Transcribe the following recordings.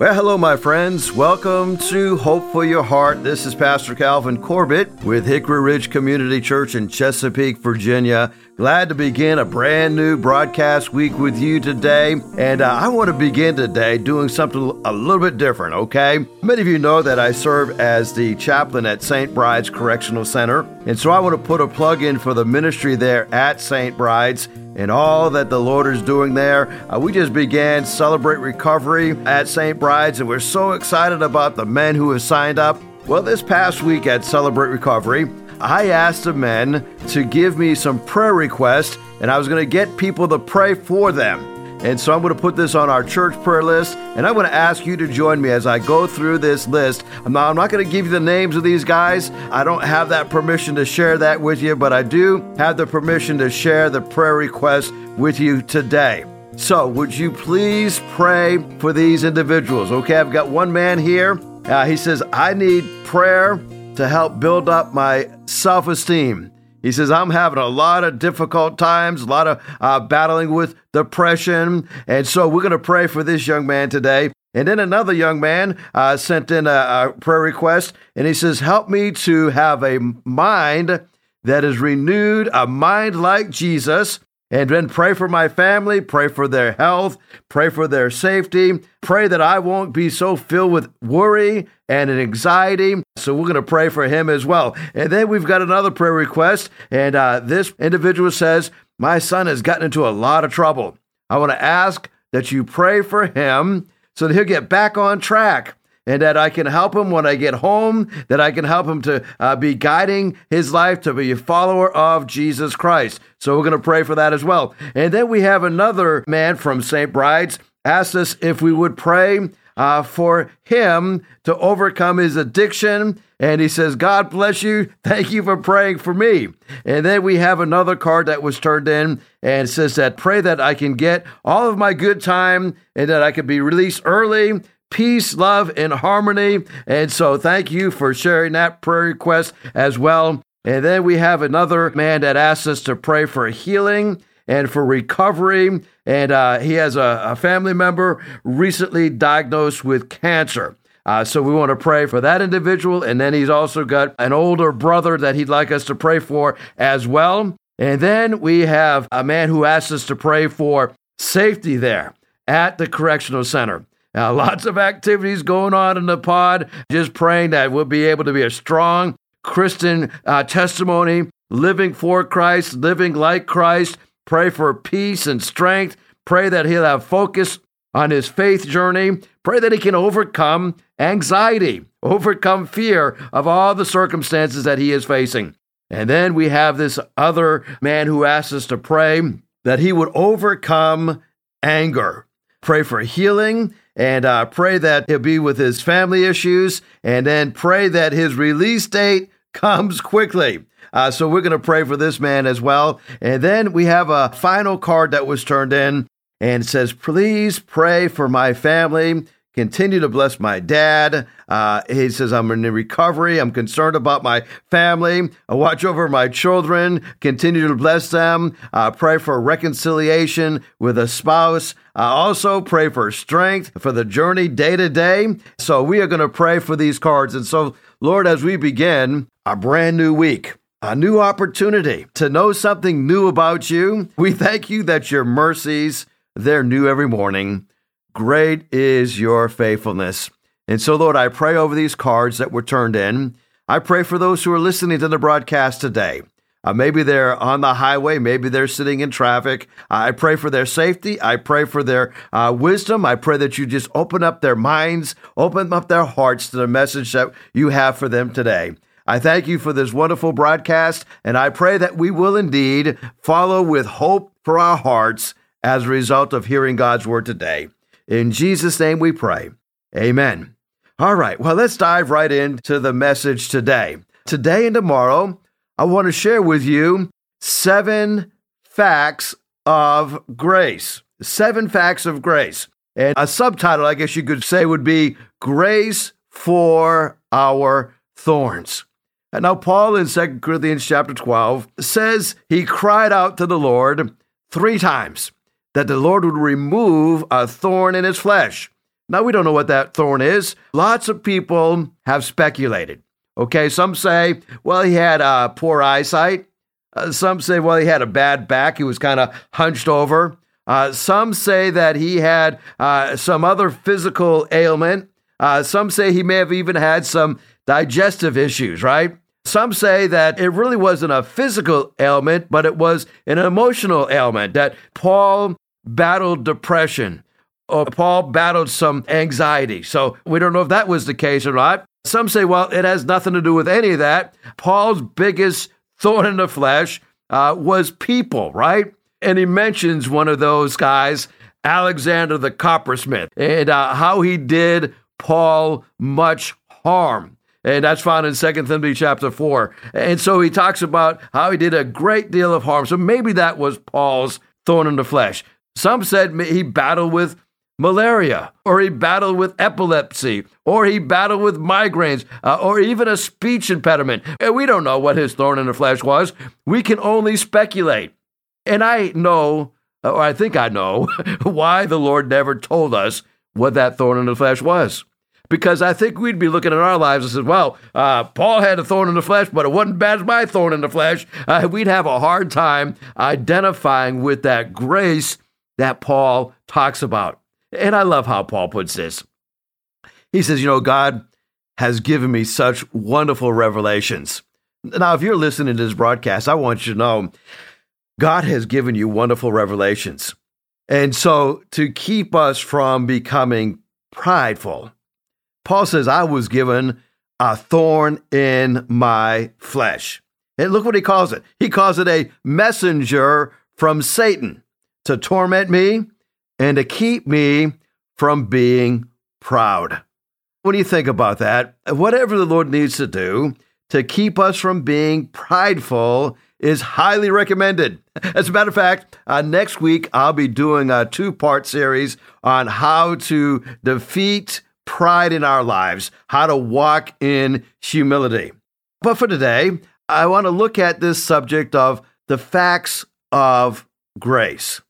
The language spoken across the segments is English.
Well, hello, my friends. Welcome to Hope for Your Heart. This is Pastor Calvin Corbett with Hickory Ridge Community Church in Chesapeake, Virginia. Glad to begin a brand new broadcast week with you today. And uh, I want to begin today doing something a little bit different, okay? Many of you know that I serve as the chaplain at St. Bride's Correctional Center. And so I want to put a plug in for the ministry there at St. Bride's and all that the Lord is doing there. Uh, we just began Celebrate Recovery at St. Bride's, and we're so excited about the men who have signed up. Well, this past week at Celebrate Recovery, I asked the men to give me some prayer requests, and I was going to get people to pray for them. And so I'm going to put this on our church prayer list, and I'm going to ask you to join me as I go through this list. I'm not, I'm not going to give you the names of these guys. I don't have that permission to share that with you, but I do have the permission to share the prayer request with you today. So, would you please pray for these individuals? Okay, I've got one man here. Uh, he says, I need prayer to help build up my self esteem. He says, I'm having a lot of difficult times, a lot of uh, battling with depression. And so we're going to pray for this young man today. And then another young man uh, sent in a, a prayer request, and he says, Help me to have a mind that is renewed, a mind like Jesus, and then pray for my family, pray for their health, pray for their safety, pray that I won't be so filled with worry and anxiety. So we're going to pray for him as well. And then we've got another prayer request. And uh, this individual says, My son has gotten into a lot of trouble. I want to ask that you pray for him so that he'll get back on track and that I can help him when I get home, that I can help him to uh, be guiding his life to be a follower of Jesus Christ. So we're going to pray for that as well. And then we have another man from St. Bride's asked us if we would pray uh, for him to overcome his addiction. And he says, God bless you. Thank you for praying for me. And then we have another card that was turned in and says that pray that I can get all of my good time and that I can be released early peace, love, and harmony. And so thank you for sharing that prayer request as well. And then we have another man that asks us to pray for healing and for recovery. And uh, he has a, a, family member recently diagnosed with cancer. Uh, so we want to pray for that individual. And then he's also got an older brother that he'd like us to pray for as well. And then we have a man who asks us to pray for safety there at the correctional center. Now, lots of activities going on in the pod. Just praying that we'll be able to be a strong Christian uh, testimony, living for Christ, living like Christ. Pray for peace and strength. Pray that he'll have focus on his faith journey. Pray that he can overcome anxiety, overcome fear of all the circumstances that he is facing. And then we have this other man who asks us to pray that he would overcome anger. Pray for healing and uh, pray that he'll be with his family issues, and then pray that his release date comes quickly. Uh, so we're going to pray for this man as well. And then we have a final card that was turned in and says, Please pray for my family Continue to bless my dad. Uh, he says, I'm in recovery. I'm concerned about my family. I watch over my children. Continue to bless them. Uh, pray for reconciliation with a spouse. Uh, also, pray for strength for the journey day to day. So, we are going to pray for these cards. And so, Lord, as we begin a brand new week, a new opportunity to know something new about you, we thank you that your mercies, they're new every morning. Great is your faithfulness. And so, Lord, I pray over these cards that were turned in. I pray for those who are listening to the broadcast today. Uh, maybe they're on the highway. Maybe they're sitting in traffic. I pray for their safety. I pray for their uh, wisdom. I pray that you just open up their minds, open up their hearts to the message that you have for them today. I thank you for this wonderful broadcast, and I pray that we will indeed follow with hope for our hearts as a result of hearing God's word today. In Jesus' name we pray. Amen. All right, well, let's dive right into the message today. Today and tomorrow, I want to share with you seven facts of grace. Seven facts of grace. And a subtitle, I guess you could say, would be Grace for Our Thorns. And now, Paul in 2 Corinthians chapter 12 says he cried out to the Lord three times that the Lord would remove a thorn in his flesh. Now, we don't know what that thorn is. Lots of people have speculated. Okay, some say, well, he had uh, poor eyesight. Uh, some say, well, he had a bad back. He was kind of hunched over. Uh, some say that he had uh, some other physical ailment. Uh, some say he may have even had some digestive issues, right? Some say that it really wasn't a physical ailment, but it was an emotional ailment, that Paul battled depression or Paul battled some anxiety. So we don't know if that was the case or not. Some say, well, it has nothing to do with any of that. Paul's biggest thorn in the flesh uh, was people, right? And he mentions one of those guys, Alexander the coppersmith, and uh, how he did Paul much harm. And that's found in 2 Timothy chapter 4. And so he talks about how he did a great deal of harm. So maybe that was Paul's thorn in the flesh. Some said he battled with malaria, or he battled with epilepsy, or he battled with migraines, uh, or even a speech impediment. And we don't know what his thorn in the flesh was. We can only speculate. And I know, or I think I know, why the Lord never told us what that thorn in the flesh was. Because I think we'd be looking at our lives and said, well, uh, Paul had a thorn in the flesh, but it wasn't bad as my thorn in the flesh. Uh, we'd have a hard time identifying with that grace that Paul talks about. And I love how Paul puts this. He says, you know, God has given me such wonderful revelations. Now, if you're listening to this broadcast, I want you to know God has given you wonderful revelations. And so, to keep us from becoming prideful, Paul says, I was given a thorn in my flesh. And look what he calls it. He calls it a messenger from Satan to torment me and to keep me from being proud. What do you think about that? Whatever the Lord needs to do to keep us from being prideful is highly recommended. As a matter of fact, uh, next week I'll be doing a two part series on how to defeat pride in our lives, how to walk in humility. But for today, I want to look at this subject of the facts of grace.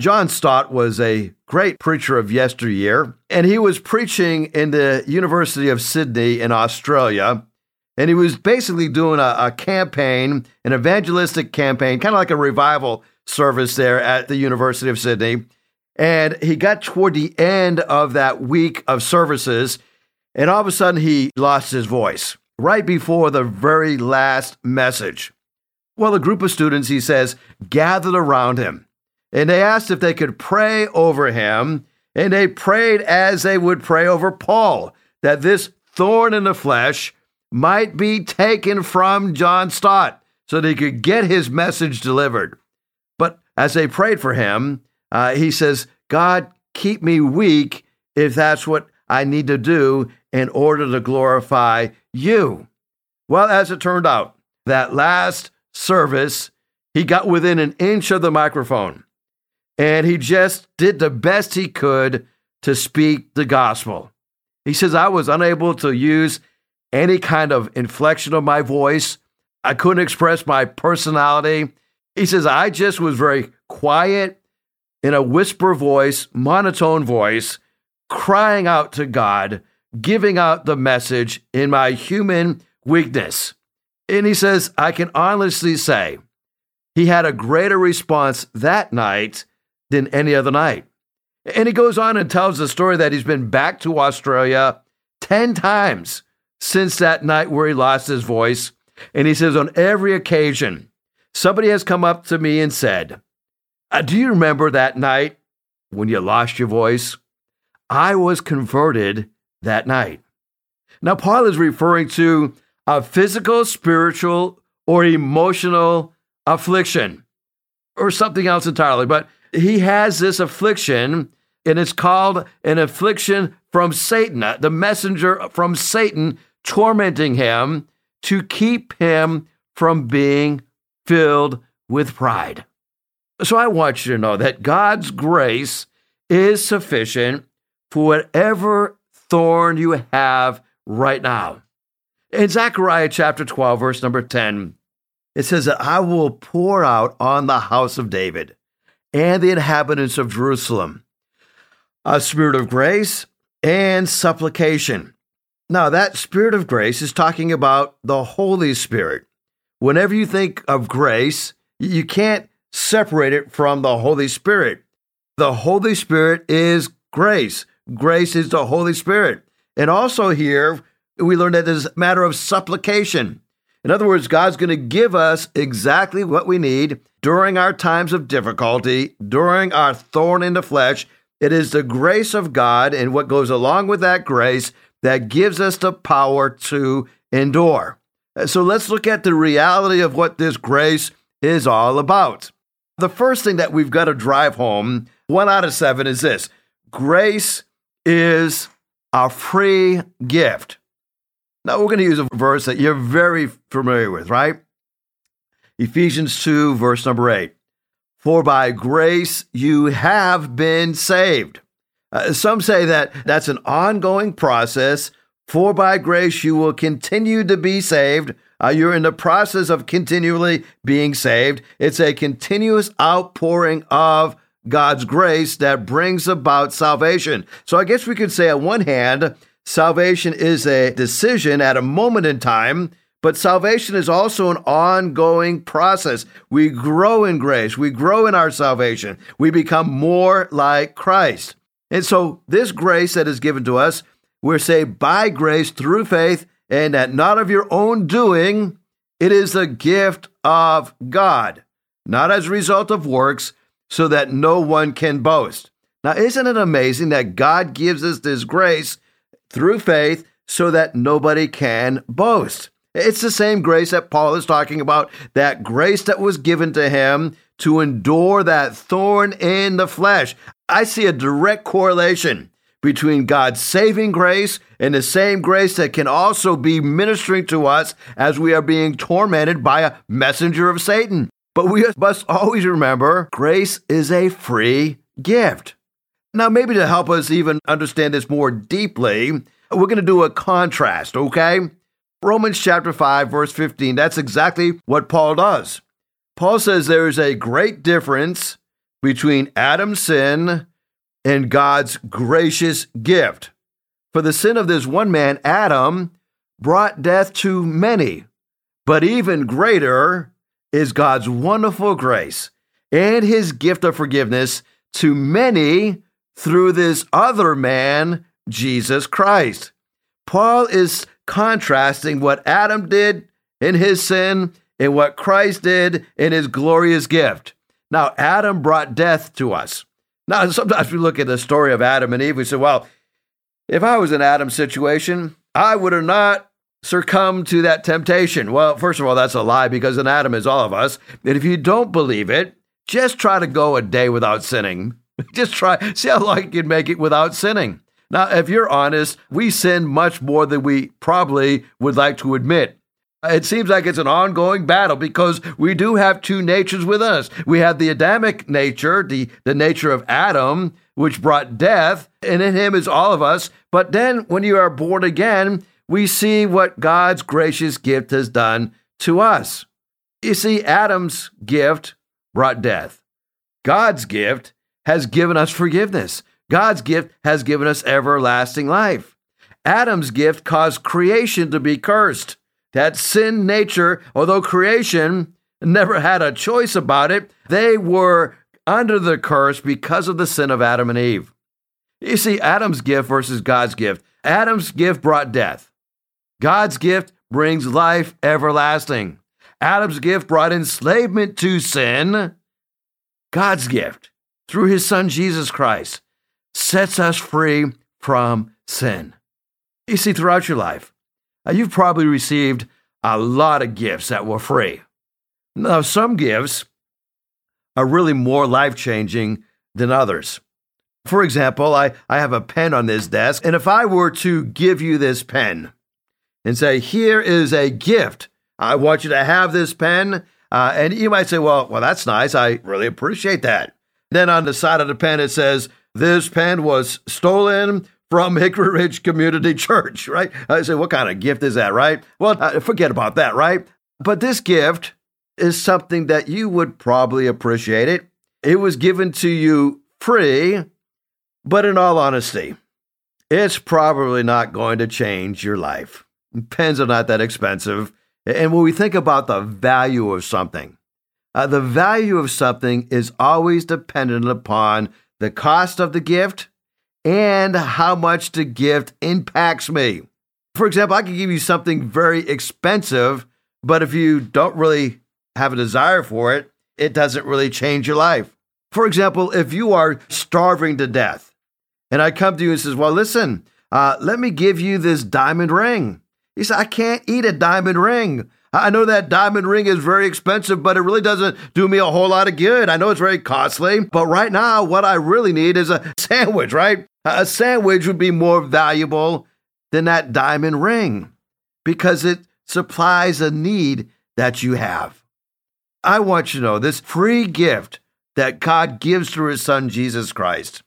John Stott was a great preacher of yesteryear, and he was preaching in the University of Sydney in Australia and he was basically doing a, a campaign, an evangelistic campaign, kind of like a revival service there at the University of Sydney. And he got toward the end of that week of services, and all of a sudden he lost his voice right before the very last message. Well, a group of students, he says, gathered around him, and they asked if they could pray over him, and they prayed as they would pray over Paul, that this thorn in the flesh might be taken from John Stott so that he could get his message delivered. But as they prayed for him, uh, he says, God, keep me weak if that's what I need to do in order to glorify you. Well, as it turned out, that last service, he got within an inch of the microphone and he just did the best he could to speak the gospel. He says, I was unable to use any kind of inflection of my voice. I couldn't express my personality. He says, I just was very quiet in a whisper voice, monotone voice, crying out to God, giving out the message in my human weakness. And he says, I can honestly say he had a greater response that night than any other night. And he goes on and tells the story that he's been back to Australia 10 times since that night where he lost his voice. And he says, on every occasion, somebody has come up to me and said, uh, Do you remember that night when you lost your voice? I was converted that night. Now, Paul is referring to a physical, spiritual, or emotional affliction, or something else entirely. But he has this affliction, and it's called an affliction from Satan, uh, the messenger from Satan tormenting him to keep him from being filled with pride. So I want you to know that God's grace is sufficient for whatever thorn you have right now. In Zechariah chapter 12, verse number 10, it says that I will pour out on the house of David and the inhabitants of Jerusalem a spirit of grace and supplication. Now, that spirit of grace is talking about the Holy Spirit. Whenever you think of grace, you can't separate it from the Holy Spirit. The Holy Spirit is grace. Grace is the Holy Spirit. And also here, we learn that there's a matter of supplication. In other words, God's going to give us exactly what we need during our times of difficulty, during our thorn in the flesh. It is the grace of God and what goes along with that grace that gives us the power to endure. So let's look at the reality of what this grace is all about. The first thing that we've got to drive home, one out of seven, is this grace is a free gift. Now we're going to use a verse that you're very familiar with, right? Ephesians 2, verse number 8. For by grace you have been saved. Uh, some say that that's an ongoing process. For by grace you will continue to be saved. Uh, you're in the process of continually being saved. It's a continuous outpouring of God's grace that brings about salvation. So I guess we could say, on one hand, salvation is a decision at a moment in time, but salvation is also an ongoing process. We grow in grace, we grow in our salvation, we become more like Christ. And so, this grace that is given to us, we're saved by grace through faith, and that not of your own doing, it is the gift of God, not as a result of works so that no one can boast. Now, isn't it amazing that God gives us this grace through faith so that nobody can boast? It's the same grace that Paul is talking about, that grace that was given to him to endure that thorn in the flesh. I see a direct correlation between God's saving grace and the same grace that can also be ministering to us as we are being tormented by a messenger of Satan. But we must always remember grace is a free gift. Now, maybe to help us even understand this more deeply, we're going to do a contrast, okay? Romans chapter 5, verse 15, that's exactly what Paul does. Paul says there is a great difference between Adam's sin and God's gracious gift. For the sin of this one man, Adam, brought death to many, but even greater is God's wonderful grace and his gift of forgiveness to many through this other man, Jesus Christ. Paul is contrasting what Adam did in his sin and what Christ did in his glorious gift. Now, Adam brought death to us. Now, sometimes we look at the story of Adam and Eve, we say, well, if I was in Adam's situation, I would have not succumbed to that temptation? Well, first of all, that's a lie because an Adam is all of us. And if you don't believe it, just try to go a day without sinning. just try, see how long you can make it without sinning. Now, if you're honest, we sin much more than we probably would like to admit. It seems like it's an ongoing battle because we do have two natures with us. We have the Adamic nature, the, the nature of Adam, which brought death, and in him is all of us. But then when you are born again, we see what God's gracious gift has done to us. You see, Adam's gift brought death. God's gift has given us forgiveness. God's gift has given us everlasting life. Adam's gift caused creation to be cursed. That sin nature, although creation never had a choice about it, they were under the curse because of the sin of Adam and Eve. You see, Adam's gift versus God's gift. Adam's gift brought death. God's gift brings life everlasting. Adam's gift brought enslavement to sin. God's gift, through his son Jesus Christ, sets us free from sin. You see, throughout your life, uh, you've probably received a lot of gifts that were free. Now, some gifts are really more life changing than others. For example, I, I have a pen on this desk, and if I were to give you this pen, and say, Here is a gift. I want you to have this pen. Uh, and you might say, Well, well, that's nice. I really appreciate that. Then on the side of the pen, it says, This pen was stolen from Hickory Ridge Community Church, right? I say, What kind of gift is that, right? Well, uh, forget about that, right? But this gift is something that you would probably appreciate it. It was given to you free But in all honesty, it's probably not going to change your life. Pens are not that expensive. And when we think about the value of something, uh, the value of something is always dependent upon the cost of the gift and how much the gift impacts me. For example, I can give you something very expensive, but if you don't really have a desire for it, it doesn't really change your life. For example, if you are starving to death, and I come to you and says, "Well, listen, uh, let me give you this diamond ring." You say, "I can't eat a diamond ring. I know that diamond ring is very expensive, but it really doesn't do me a whole lot of good. I know it's very costly, but right now, what I really need is a sandwich, right? A sandwich would be more valuable than that diamond ring because it supplies a need that you have. I want you to know this free gift that God gives through his son Jesus Christ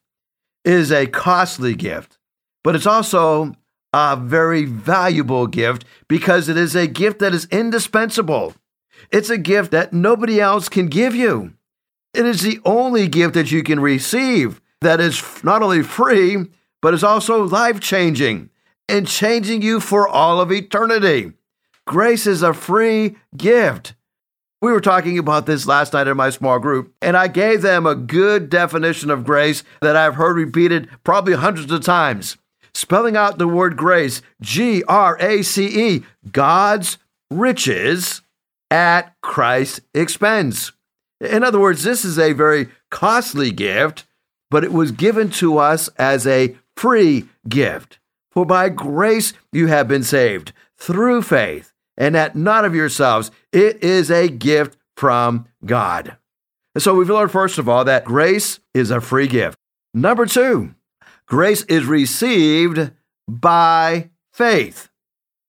is a costly gift, but it's also a very valuable gift because it is a gift that is indispensable. It's a gift that nobody else can give you. It is the only gift that you can receive that is not only free, but is also life changing and changing you for all of eternity. Grace is a free gift. We were talking about this last night in my small group, and I gave them a good definition of grace that I've heard repeated probably hundreds of times. Spelling out the word grace G R A C E, God's riches at Christ's expense. In other words, this is a very costly gift, but it was given to us as a free gift. For by grace you have been saved through faith and that not of yourselves. It is a gift from God. And so we've learned, first of all, that grace is a free gift. Number two, grace is received by faith.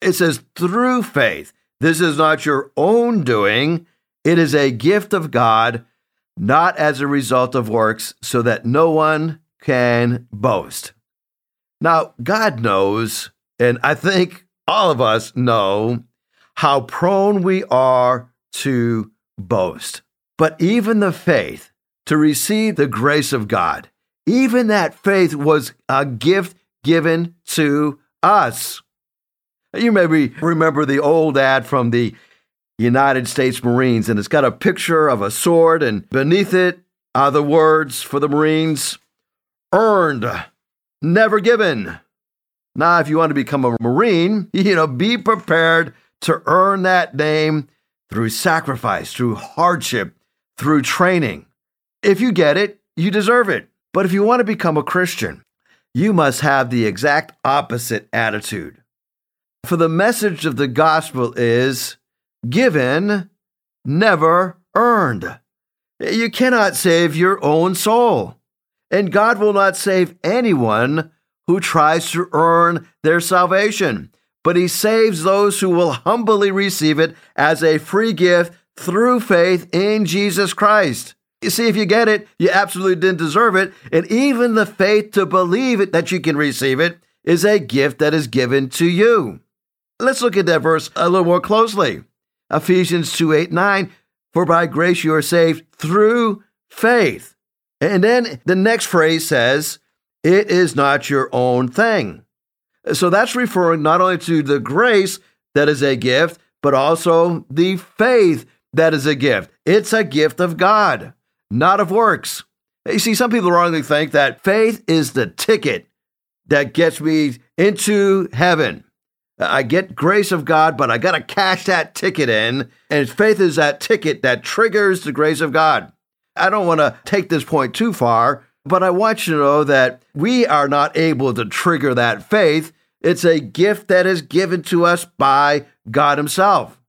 It says through faith. This is not your own doing, it is a gift of God, not as a result of works, so that no one can boast. Now, God knows, and I think all of us know, how prone we are to boast. But even the faith to receive the grace of God, even that faith was a gift given to us. You maybe remember the old ad from the United States Marines, and it's got a picture of a sword, and beneath it are the words for the Marines earned, never given. Now, if you want to become a Marine, you know, be prepared to earn that name through sacrifice, through hardship, through training. If you get it, you deserve it. But if you want to become a Christian, you must have the exact opposite attitude. For the message of the gospel is given, never earned. You cannot save your own soul, and God will not save anyone who tries to earn their salvation but he saves those who will humbly receive it as a free gift through faith in Jesus Christ. You see, if you get it, you absolutely didn't deserve it. And even the faith to believe it that you can receive it is a gift that is given to you. Let's look at that verse a little more closely. Ephesians 2 8 9, for by grace you are saved through faith. And then the next phrase says, it is not your own thing. So that's referring not only to the grace that is a gift, but also the faith that is a gift. It's a gift of God, not of works. You see, some people wrongly think that faith is the ticket that gets me into heaven. I get grace of God, but I got to cash that ticket in. And faith is that ticket that triggers the grace of God. I don't want to take this point too far, but I want you to know that we are not able to trigger that faith. It's a gift that is given to us by God Himself.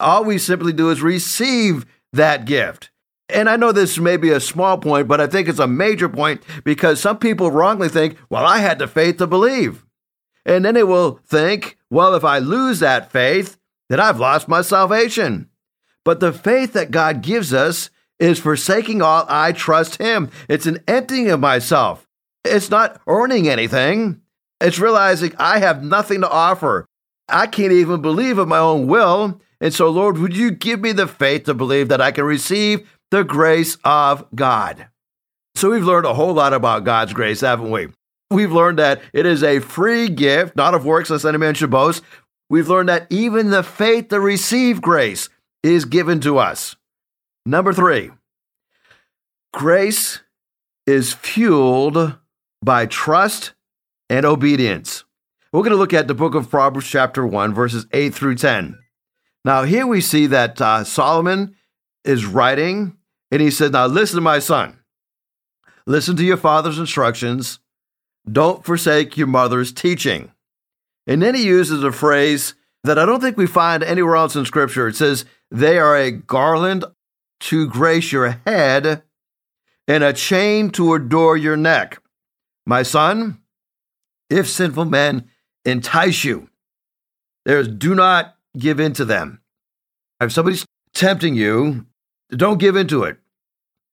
All we simply do is receive that gift. And I know this may be a small point, but I think it's a major point because some people wrongly think, well, I had the faith to believe. And then they will think, well, if I lose that faith, then I've lost my salvation. But the faith that God gives us is forsaking all, I trust Him. It's an emptying of myself. It's not earning anything. It's realizing I have nothing to offer. I can't even believe of my own will. And so, Lord, would you give me the faith to believe that I can receive the grace of God? So we've learned a whole lot about God's grace, haven't we? We've learned that it is a free gift, not of works, lest any man should boast. We've learned that even the faith to receive grace is given to us. Number three, grace is fueled by trust and obedience. We're going to look at the book of Proverbs, chapter 1, verses 8 through 10. Now, here we see that uh, Solomon is writing, and he said, Now listen to my son. Listen to your father's instructions. Don't forsake your mother's teaching. And then he uses a phrase that I don't think we find anywhere else in Scripture. It says, They are a garland to grace your head and a chain to adore your neck. My son, if sinful men entice you. There's do not give in to them. If somebody's tempting you, don't give into it.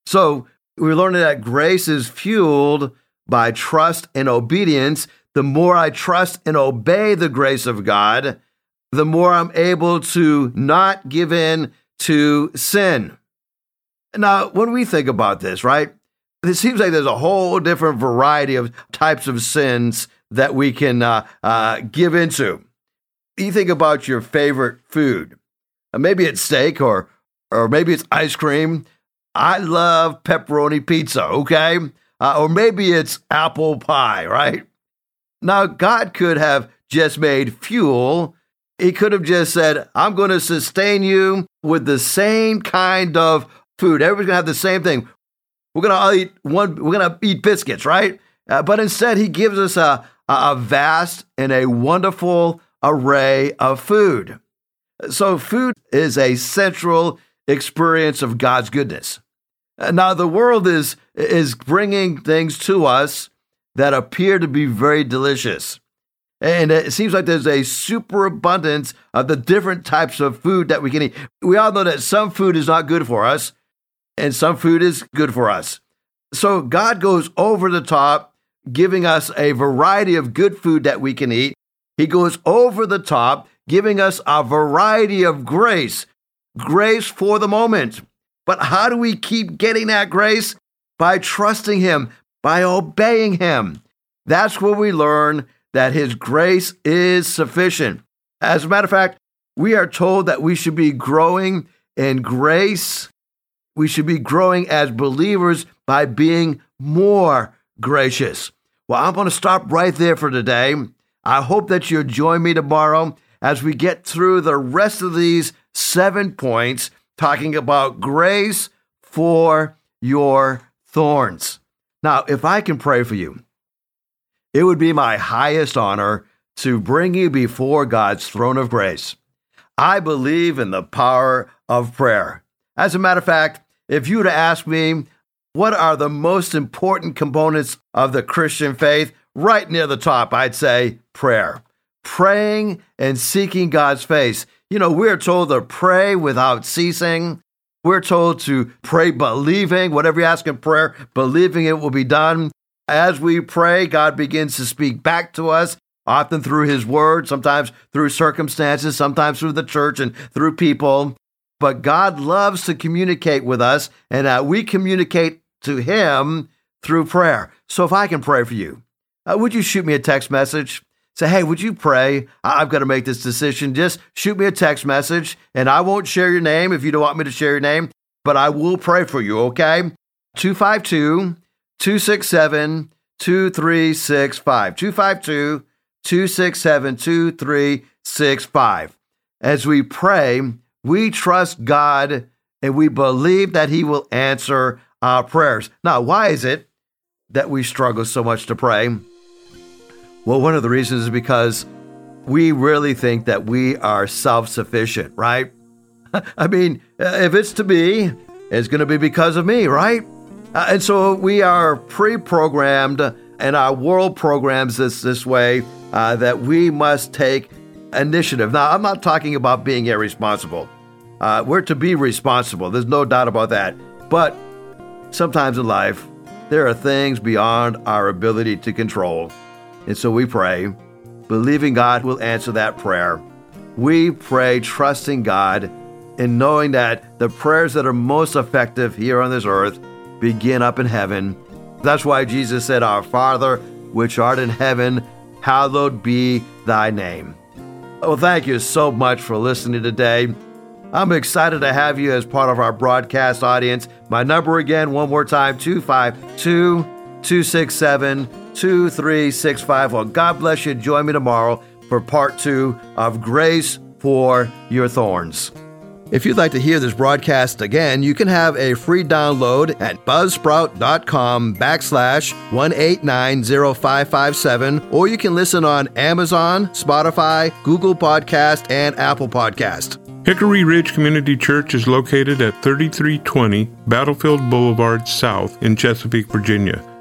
So we're learning that grace is fueled by trust and obedience. The more I trust and obey the grace of God, the more I'm able to not give in to sin. Now, when we think about this, right, it seems like there's a whole different variety of types of sins that we can uh, uh, give into. You think about your favorite food. Maybe it's steak or or maybe it's ice cream. I love pepperoni pizza, okay? Uh, or maybe it's apple pie, right? Now, God could have just made fuel. He could have just said, I'm going to sustain you with the same kind of food. Everybody's going to have the same thing. We're going to eat one, we're going to eat biscuits, right? Uh, but instead, he gives us a, a vast and a wonderful array of food. So, food is a central experience of God's goodness. Uh, now, the world is, is bringing things to us that appear to be very delicious. And it seems like there's a superabundance of the different types of food that we can eat. We all know that some food is not good for us, and some food is good for us. So God goes over the top giving us a variety of good food that we can eat. He goes over the top, giving us a variety of grace, grace for the moment. But how do we keep getting that grace? By trusting Him, by obeying Him. That's where we learn that His grace is sufficient. As a matter of fact, we are told that we should be growing in grace. We should be growing as believers by being more gracious. Well, I'm going to stop right there for today. I hope that you'll join me tomorrow as we get through the rest of these seven points talking about grace for your thorns. Now, if I can pray for you, it would be my highest honor to bring you before God's throne of grace. I believe in the power of prayer. As a matter of fact, if you were to ask me, what are the most important components of the Christian faith? Right near the top, I'd say prayer. Praying and seeking God's face. You know, we're told to pray without ceasing. We're told to pray believing, whatever you ask in prayer, believing it will be done. As we pray, God begins to speak back to us, often through His Word, sometimes through circumstances, sometimes through the church and through people. But God loves to communicate with us, and uh, we communicate to Him through prayer. So if I can pray for you, uh, would you shoot me a text message? Say, hey, would you pray? I've got to make this decision. Just shoot me a text message, and I won't share your name if you don't want me to share your name, but I will pray for you, okay? 252 267 2365. 252 267 2365. As we pray, we trust God and we believe that He will answer our prayers. Now, why is it that we struggle so much to pray? Well, one of the reasons is because we really think that we are self sufficient, right? I mean, if it's to be, it's going to be because of me, right? Uh, and so we are pre programmed, and our world programs us this way uh, that we must take initiative. Now, I'm not talking about being irresponsible. Uh, we're to be responsible, there's no doubt about that. But Sometimes in life, there are things beyond our ability to control. And so we pray, believing God will answer that prayer. We pray, trusting God, and knowing that the prayers that are most effective here on this earth begin up in heaven That's why Jesus said, Our Father, which art in heaven, hallowed be thy name. Well, thank you so much for listening today. I'm excited to have you as part of our broadcast audience. My number again, one more time 252 267 2365. Well, God bless you. Join me tomorrow for part two of Grace for Your Thorns. If you'd like to hear this broadcast again, you can have a free download at buzzsprout.com backslash 1890557, or you can listen on Amazon, Spotify, Google Podcast, and Apple Podcast. Hickory Ridge Community Church is located at 3320 Battlefield Boulevard South in Chesapeake, Virginia.